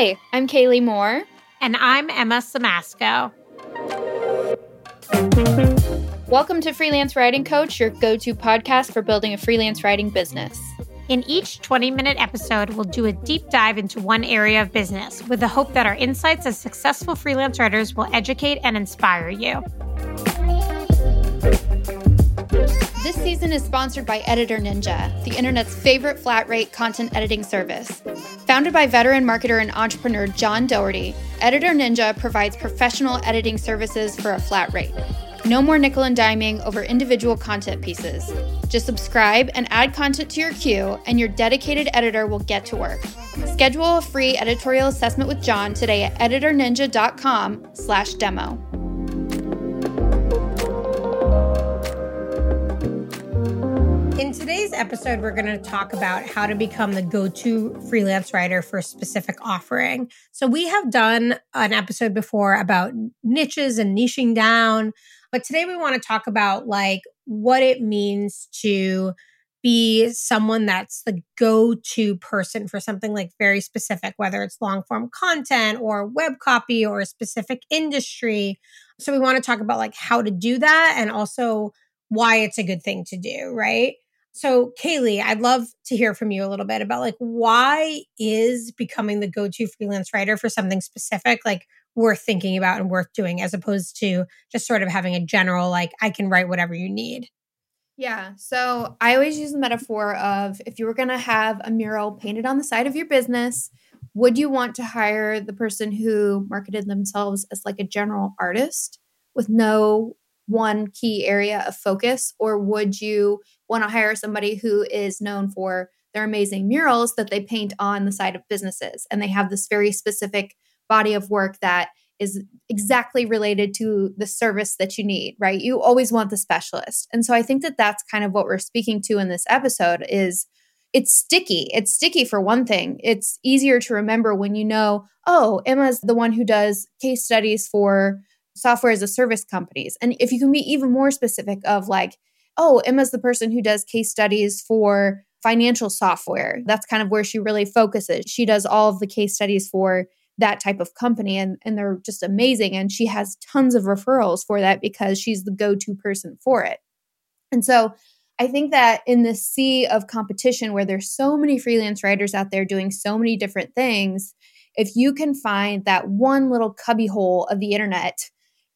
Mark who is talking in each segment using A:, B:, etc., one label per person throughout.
A: Hi, I'm Kaylee Moore.
B: And I'm Emma Siemasko.
A: Welcome to Freelance Writing Coach, your go to podcast for building a freelance writing business.
B: In each 20 minute episode, we'll do a deep dive into one area of business with the hope that our insights as successful freelance writers will educate and inspire you.
A: This season is sponsored by Editor Ninja, the internet's favorite flat rate content editing service. Founded by veteran marketer and entrepreneur John Doherty, Editor Ninja provides professional editing services for a flat rate. No more nickel and diming over individual content pieces. Just subscribe and add content to your queue, and your dedicated editor will get to work. Schedule a free editorial assessment with John today at editorninja.com/demo.
B: In today's episode, we're going to talk about how to become the go to freelance writer for a specific offering. So, we have done an episode before about niches and niching down, but today we want to talk about like what it means to be someone that's the go to person for something like very specific, whether it's long form content or web copy or a specific industry. So, we want to talk about like how to do that and also why it's a good thing to do, right? So, Kaylee, I'd love to hear from you a little bit about like why is becoming the go-to freelance writer for something specific like worth thinking about and worth doing as opposed to just sort of having a general like I can write whatever you need.
A: Yeah. So, I always use the metaphor of if you were going to have a mural painted on the side of your business, would you want to hire the person who marketed themselves as like a general artist with no one key area of focus or would you want to hire somebody who is known for their amazing murals that they paint on the side of businesses and they have this very specific body of work that is exactly related to the service that you need right? You always want the specialist. And so i think that that's kind of what we're speaking to in this episode is it's sticky. It's sticky for one thing. It's easier to remember when you know oh emma's the one who does case studies for software as a service companies. And if you can be even more specific of like, oh, Emma's the person who does case studies for financial software. That's kind of where she really focuses. She does all of the case studies for that type of company and, and they're just amazing. And she has tons of referrals for that because she's the go to person for it. And so I think that in this sea of competition where there's so many freelance writers out there doing so many different things, if you can find that one little cubbyhole of the internet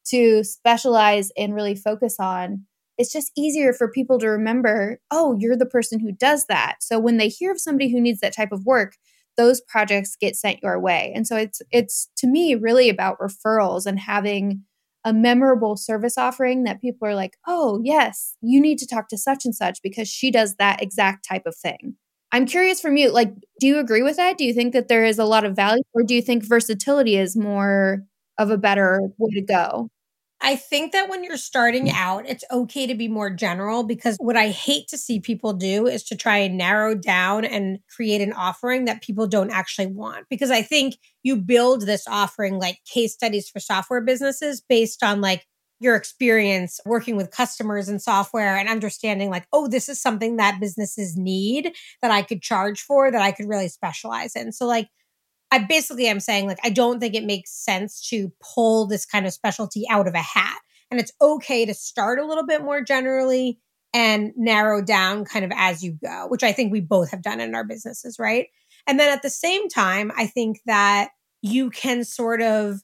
A: to specialize and really focus on, it's just easier for people to remember, oh, you're the person who does that. So when they hear of somebody who needs that type of work, those projects get sent your way. And so it's it's to me really about referrals and having a memorable service offering that people are like, "Oh, yes, you need to talk to such and such because she does that exact type of thing." I'm curious from you, like do you agree with that? Do you think that there is a lot of value or do you think versatility is more of a better way to go?
B: I think that when you're starting out, it's okay to be more general because what I hate to see people do is to try and narrow down and create an offering that people don't actually want. Because I think you build this offering like case studies for software businesses based on like your experience working with customers and software and understanding like, oh, this is something that businesses need that I could charge for, that I could really specialize in. So, like, I basically am saying like I don't think it makes sense to pull this kind of specialty out of a hat. And it's okay to start a little bit more generally and narrow down kind of as you go, which I think we both have done in our businesses, right? And then at the same time, I think that you can sort of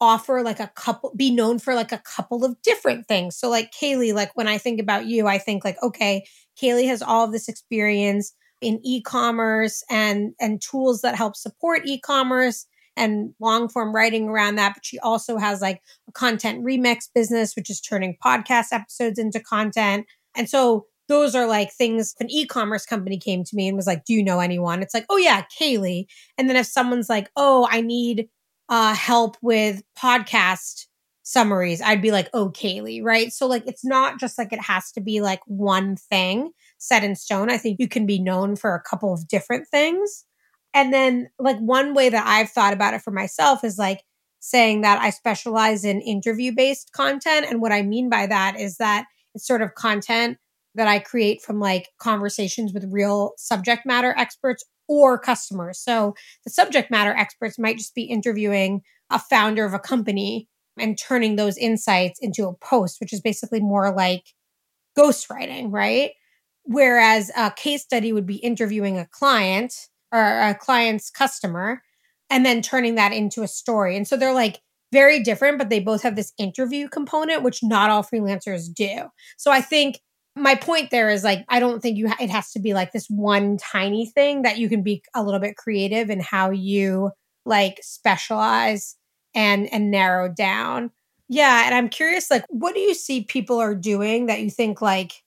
B: offer like a couple be known for like a couple of different things. So like Kaylee, like when I think about you, I think like okay, Kaylee has all of this experience in e-commerce and and tools that help support e-commerce and long form writing around that. But she also has like a content remix business which is turning podcast episodes into content. And so those are like things an e-commerce company came to me and was like do you know anyone? It's like oh yeah kaylee. And then if someone's like oh i need uh help with podcast summaries i'd be like oh kaylee right? So like it's not just like it has to be like one thing set in stone. I think you can be known for a couple of different things. And then, like, one way that I've thought about it for myself is like saying that I specialize in interview based content. And what I mean by that is that it's sort of content that I create from like conversations with real subject matter experts or customers. So the subject matter experts might just be interviewing a founder of a company and turning those insights into a post, which is basically more like ghostwriting, right? Whereas a case study would be interviewing a client or a client's customer and then turning that into a story. And so they're like very different, but they both have this interview component, which not all freelancers do. So I think my point there is like I don't think you ha- it has to be like this one tiny thing that you can be a little bit creative in how you like specialize and and narrow down. Yeah, and I'm curious like what do you see people are doing that you think like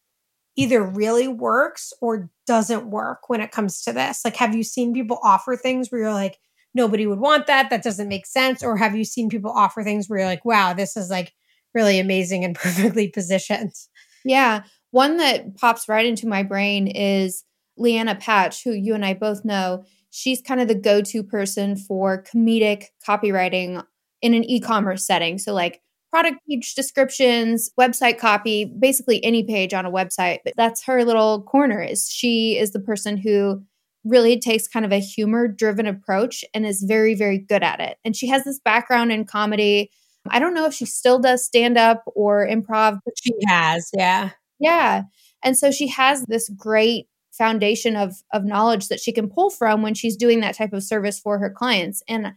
B: either really works or doesn't work when it comes to this? Like have you seen people offer things where you're like nobody would want that, that doesn't make sense or have you seen people offer things where you're like wow, this is like really amazing and perfectly positioned?
A: Yeah. One that pops right into my brain is Lianna Patch, who you and I both know. She's kind of the go to person for comedic copywriting in an e commerce setting. So, like product page descriptions, website copy, basically any page on a website. But that's her little corner is she is the person who really takes kind of a humor driven approach and is very very good at it. And she has this background in comedy. I don't know if she still does stand up or improv,
B: but she has, yeah.
A: Yeah. And so she has this great foundation of of knowledge that she can pull from when she's doing that type of service for her clients. And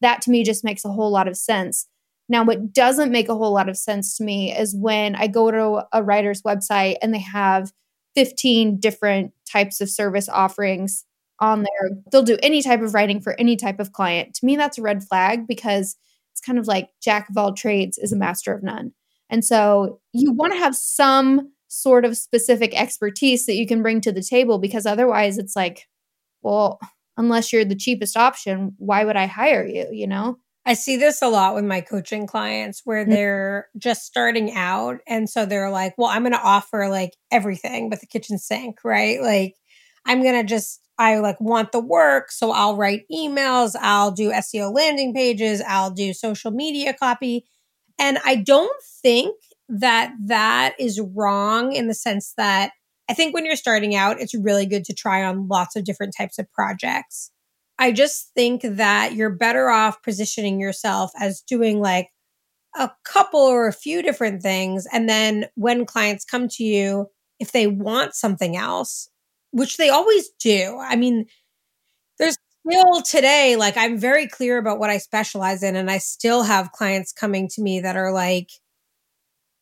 A: that to me just makes a whole lot of sense. Now, what doesn't make a whole lot of sense to me is when I go to a writer's website and they have 15 different types of service offerings on there. They'll do any type of writing for any type of client. To me, that's a red flag because it's kind of like jack of all trades is a master of none. And so you want to have some sort of specific expertise that you can bring to the table because otherwise it's like, well, unless you're the cheapest option, why would I hire you? You know?
B: I see this a lot with my coaching clients where mm-hmm. they're just starting out. And so they're like, well, I'm going to offer like everything but the kitchen sink, right? Like, I'm going to just, I like want the work. So I'll write emails, I'll do SEO landing pages, I'll do social media copy. And I don't think that that is wrong in the sense that I think when you're starting out, it's really good to try on lots of different types of projects. I just think that you're better off positioning yourself as doing like a couple or a few different things. And then when clients come to you, if they want something else, which they always do, I mean, there's still today, like I'm very clear about what I specialize in, and I still have clients coming to me that are like,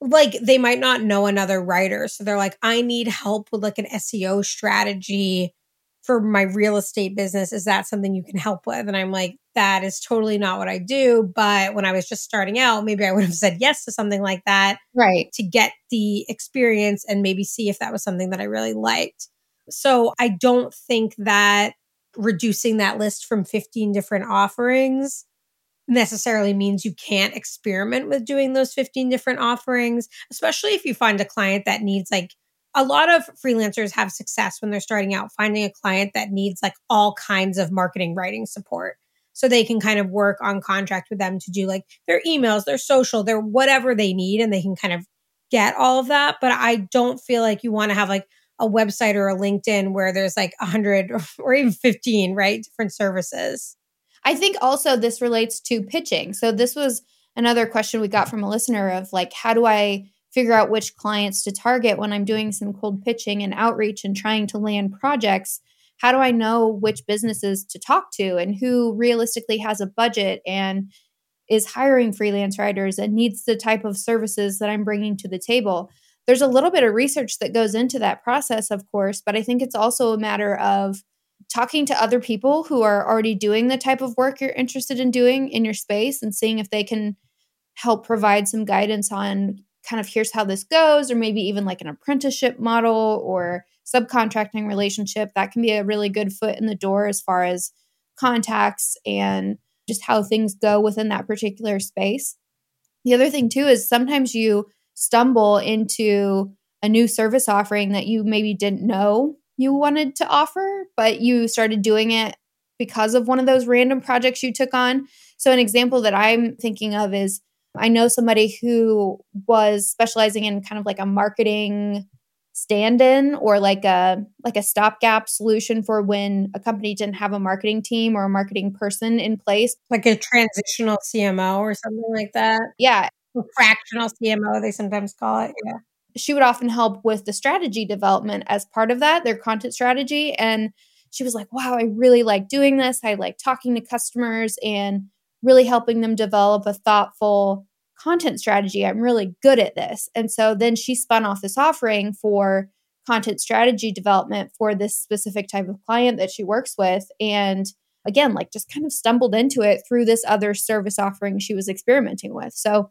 B: like they might not know another writer. So they're like, I need help with like an SEO strategy for my real estate business. Is that something you can help with? And I'm like, that is totally not what I do. But when I was just starting out, maybe I would have said yes to something like that.
A: Right.
B: To get the experience and maybe see if that was something that I really liked. So I don't think that reducing that list from 15 different offerings necessarily means you can't experiment with doing those 15 different offerings, especially if you find a client that needs like a lot of freelancers have success when they're starting out finding a client that needs like all kinds of marketing writing support. So they can kind of work on contract with them to do like their emails, their social, their whatever they need, and they can kind of get all of that. But I don't feel like you want to have like a website or a LinkedIn where there's like a hundred or even 15, right? Different services.
A: I think also this relates to pitching. So this was another question we got from a listener of like, how do I figure out which clients to target when I'm doing some cold pitching and outreach and trying to land projects? How do I know which businesses to talk to and who realistically has a budget and is hiring freelance writers and needs the type of services that I'm bringing to the table? There's a little bit of research that goes into that process, of course, but I think it's also a matter of talking to other people who are already doing the type of work you're interested in doing in your space and seeing if they can help provide some guidance on kind of here's how this goes or maybe even like an apprenticeship model or subcontracting relationship that can be a really good foot in the door as far as contacts and just how things go within that particular space the other thing too is sometimes you stumble into a new service offering that you maybe didn't know you wanted to offer, but you started doing it because of one of those random projects you took on. So, an example that I'm thinking of is I know somebody who was specializing in kind of like a marketing stand-in or like a like a stopgap solution for when a company didn't have a marketing team or a marketing person in place.
B: Like a transitional cmo or something like that?
A: Yeah.
B: Fractional cmo they sometimes call it yeah.
A: She would often help with the strategy development as part of that their content strategy and she was like wow i really like doing this. I like talking to customers and really helping them develop a thoughtful content strategy. I'm really good at this. And so then she spun off this offering for content strategy development for this specific type of client that she works with. And again, like just kind of stumbled into it through this other service offering she was experimenting with. So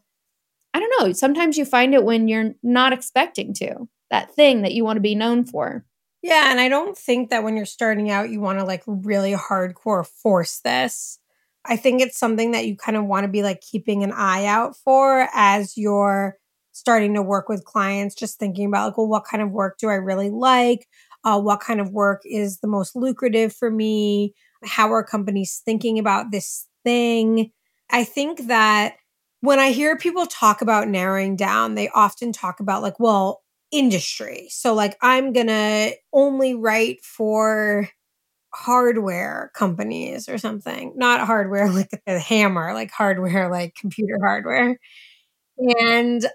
A: I don't know. Sometimes you find it when you're not expecting to, that thing that you want to be known for.
B: Yeah. And I don't think that when you're starting out, you want to like really hardcore force this. I think it's something that you kind of want to be like keeping an eye out for as you're starting to work with clients, just thinking about like, well, what kind of work do I really like? Uh, what kind of work is the most lucrative for me? How are companies thinking about this thing? I think that when I hear people talk about narrowing down, they often talk about like, well, industry. So, like, I'm going to only write for hardware companies or something. Not hardware like a hammer, like hardware like computer hardware. And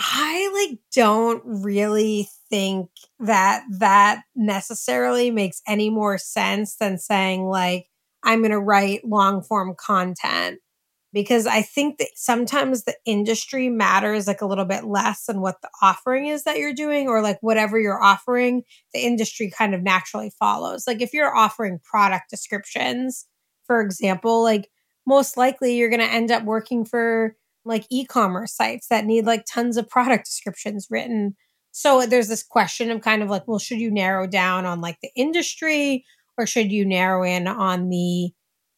B: I like don't really think that that necessarily makes any more sense than saying like I'm going to write long form content because I think that sometimes the industry matters like a little bit less than what the offering is that you're doing, or like whatever you're offering, the industry kind of naturally follows. Like if you're offering product descriptions, for example, like most likely you're going to end up working for like e commerce sites that need like tons of product descriptions written. So there's this question of kind of like, well, should you narrow down on like the industry or should you narrow in on the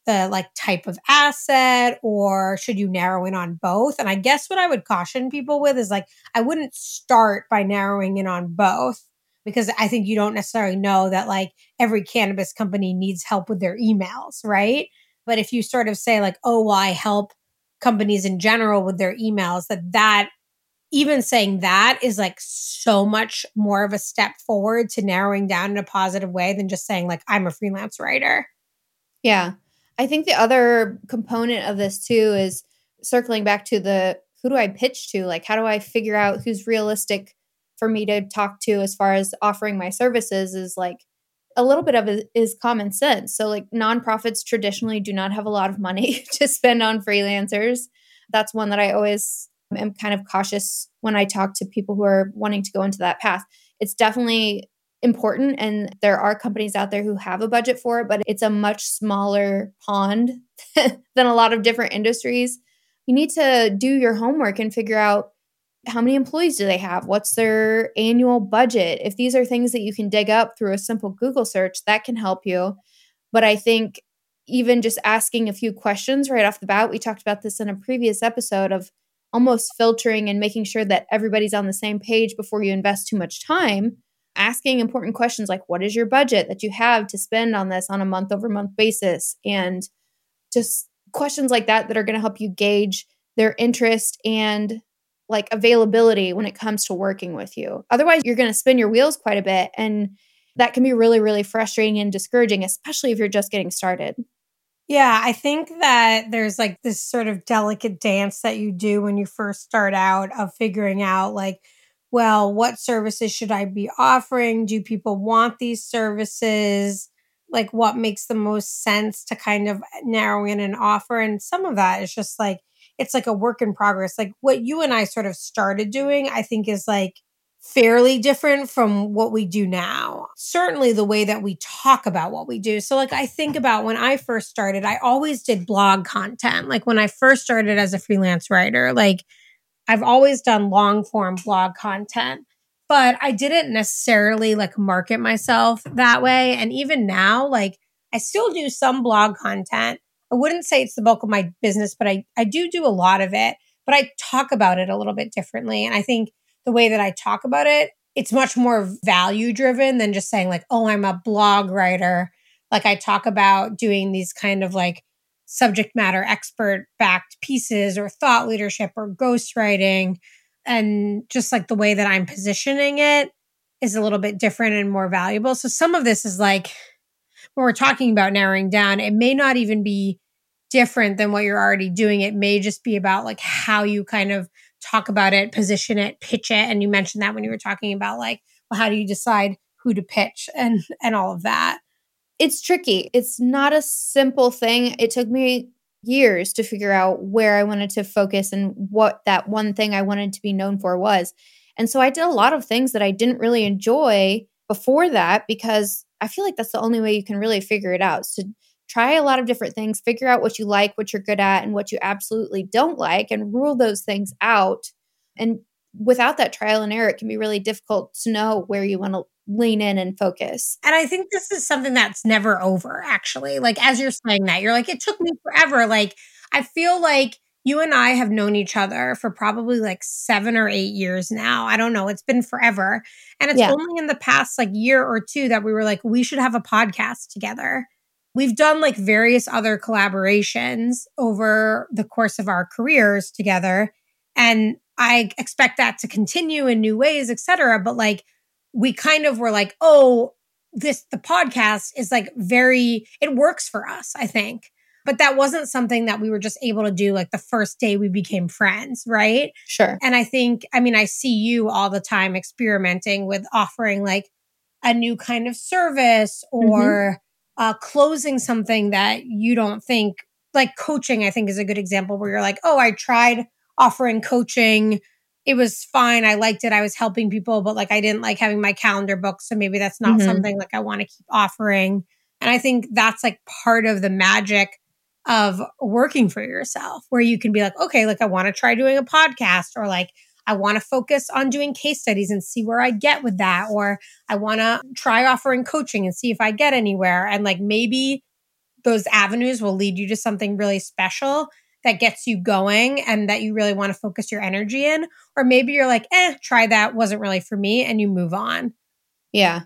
B: the like type of asset or should you narrow in on both? And I guess what I would caution people with is like, I wouldn't start by narrowing in on both because I think you don't necessarily know that like every cannabis company needs help with their emails, right? But if you sort of say like, oh, well, I help companies in general with their emails, that that even saying that is like so much more of a step forward to narrowing down in a positive way than just saying like I'm a freelance writer.
A: Yeah. I think the other component of this too is circling back to the who do I pitch to? Like, how do I figure out who's realistic for me to talk to as far as offering my services? Is like a little bit of it is common sense. So, like, nonprofits traditionally do not have a lot of money to spend on freelancers. That's one that I always am kind of cautious when I talk to people who are wanting to go into that path. It's definitely important and there are companies out there who have a budget for it but it's a much smaller pond than a lot of different industries. You need to do your homework and figure out how many employees do they have? What's their annual budget? If these are things that you can dig up through a simple google search that can help you. But i think even just asking a few questions right off the bat we talked about this in a previous episode of almost filtering and making sure that everybody's on the same page before you invest too much time asking important questions like what is your budget that you have to spend on this on a month over month basis and just questions like that that are going to help you gauge their interest and like availability when it comes to working with you. Otherwise, you're going to spin your wheels quite a bit and that can be really really frustrating and discouraging especially if you're just getting started.
B: Yeah, I think that there's like this sort of delicate dance that you do when you first start out of figuring out like well, what services should I be offering? Do people want these services? Like, what makes the most sense to kind of narrow in an offer? And some of that is just like, it's like a work in progress. Like, what you and I sort of started doing, I think is like fairly different from what we do now. Certainly the way that we talk about what we do. So, like, I think about when I first started, I always did blog content. Like, when I first started as a freelance writer, like, I've always done long form blog content, but I didn't necessarily like market myself that way. And even now, like I still do some blog content. I wouldn't say it's the bulk of my business, but I, I do do a lot of it, but I talk about it a little bit differently. And I think the way that I talk about it, it's much more value driven than just saying like, oh, I'm a blog writer. Like I talk about doing these kind of like subject matter expert backed pieces or thought leadership or ghostwriting and just like the way that I'm positioning it is a little bit different and more valuable. So some of this is like when we're talking about narrowing down, it may not even be different than what you're already doing. It may just be about like how you kind of talk about it, position it, pitch it. And you mentioned that when you were talking about like, well, how do you decide who to pitch and and all of that?
A: It's tricky. It's not a simple thing. It took me years to figure out where I wanted to focus and what that one thing I wanted to be known for was. And so I did a lot of things that I didn't really enjoy before that because I feel like that's the only way you can really figure it out. So try a lot of different things, figure out what you like, what you're good at, and what you absolutely don't like, and rule those things out. And without that trial and error, it can be really difficult to know where you want to lean in and focus.
B: And I think this is something that's never over, actually. Like, as you're saying that, you're like, it took me forever. Like, I feel like you and I have known each other for probably like seven or eight years now. I don't know. It's been forever. And it's yeah. only in the past like year or two that we were like, we should have a podcast together. We've done like various other collaborations over the course of our careers together. And I expect that to continue in new ways, etc. But like, we kind of were like, oh, this, the podcast is like very, it works for us, I think. But that wasn't something that we were just able to do like the first day we became friends, right?
A: Sure.
B: And I think, I mean, I see you all the time experimenting with offering like a new kind of service or mm-hmm. uh, closing something that you don't think, like coaching, I think is a good example where you're like, oh, I tried offering coaching. It was fine. I liked it. I was helping people, but like I didn't like having my calendar booked. So maybe that's not mm-hmm. something like I want to keep offering. And I think that's like part of the magic of working for yourself where you can be like, okay, like I want to try doing a podcast or like I want to focus on doing case studies and see where I get with that. Or I want to try offering coaching and see if I get anywhere. And like maybe those avenues will lead you to something really special that gets you going and that you really want to focus your energy in. Or maybe you're like, eh, try that, wasn't really for me, and you move on.
A: Yeah.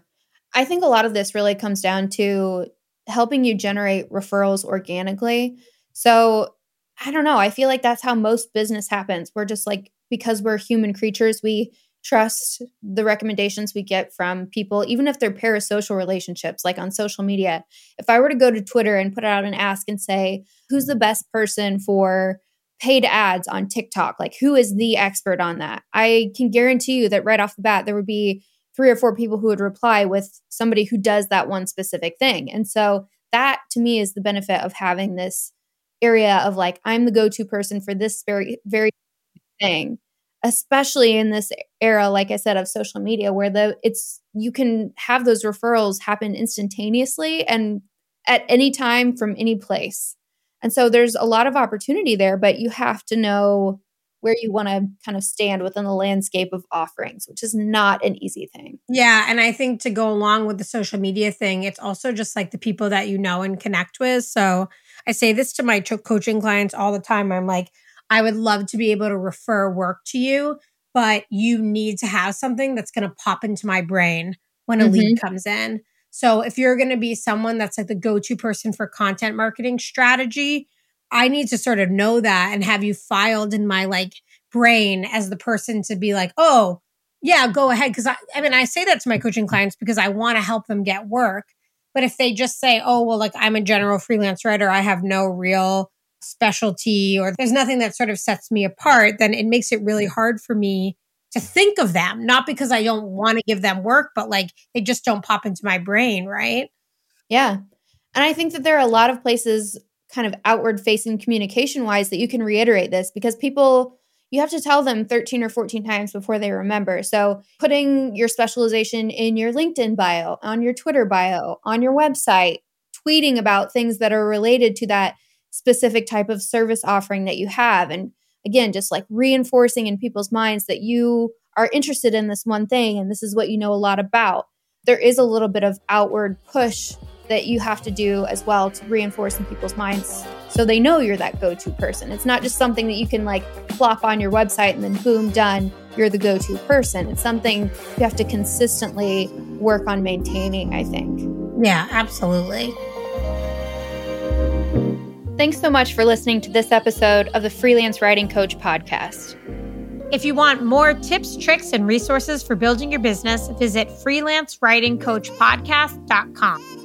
A: I think a lot of this really comes down to helping you generate referrals organically. So I don't know. I feel like that's how most business happens. We're just like, because we're human creatures, we trust the recommendations we get from people, even if they're parasocial relationships, like on social media. If I were to go to Twitter and put out an ask and say, who's the best person for paid ads on TikTok? Like, who is the expert on that? I can guarantee you that right off the bat, there would be three or four people who would reply with somebody who does that one specific thing. And so that to me is the benefit of having this area of like, I'm the go to person for this very, very thing, especially in this era, like I said, of social media where the it's you can have those referrals happen instantaneously and at any time from any place. And so there's a lot of opportunity there, but you have to know where you want to kind of stand within the landscape of offerings, which is not an easy thing.
B: Yeah. And I think to go along with the social media thing, it's also just like the people that you know and connect with. So I say this to my coaching clients all the time. I'm like, I would love to be able to refer work to you, but you need to have something that's going to pop into my brain when a mm-hmm. lead comes in. So if you're going to be someone that's like the go to person for content marketing strategy, I need to sort of know that and have you filed in my like brain as the person to be like, oh, yeah, go ahead. Cause I, I mean, I say that to my coaching clients because I want to help them get work. But if they just say, oh, well, like I'm a general freelance writer, I have no real specialty or there's nothing that sort of sets me apart, then it makes it really hard for me to think of them. Not because I don't want to give them work, but like they just don't pop into my brain. Right.
A: Yeah. And I think that there are a lot of places kind of outward facing communication wise that you can reiterate this because people you have to tell them 13 or 14 times before they remember. So, putting your specialization in your LinkedIn bio, on your Twitter bio, on your website, tweeting about things that are related to that specific type of service offering that you have. And again, just like reinforcing in people's minds that you are interested in this one thing and this is what you know a lot about. There is a little bit of outward push that you have to do as well to reinforce in people's minds so they know you're that go to person. It's not just something that you can like plop on your website and then boom, done, you're the go to person. It's something you have to consistently work on maintaining, I think.
B: Yeah, absolutely.
A: Thanks so much for listening to this episode of the Freelance Writing Coach podcast.
B: If you want more tips, tricks, and resources for building your business, visit freelancewritingcoachpodcast.com.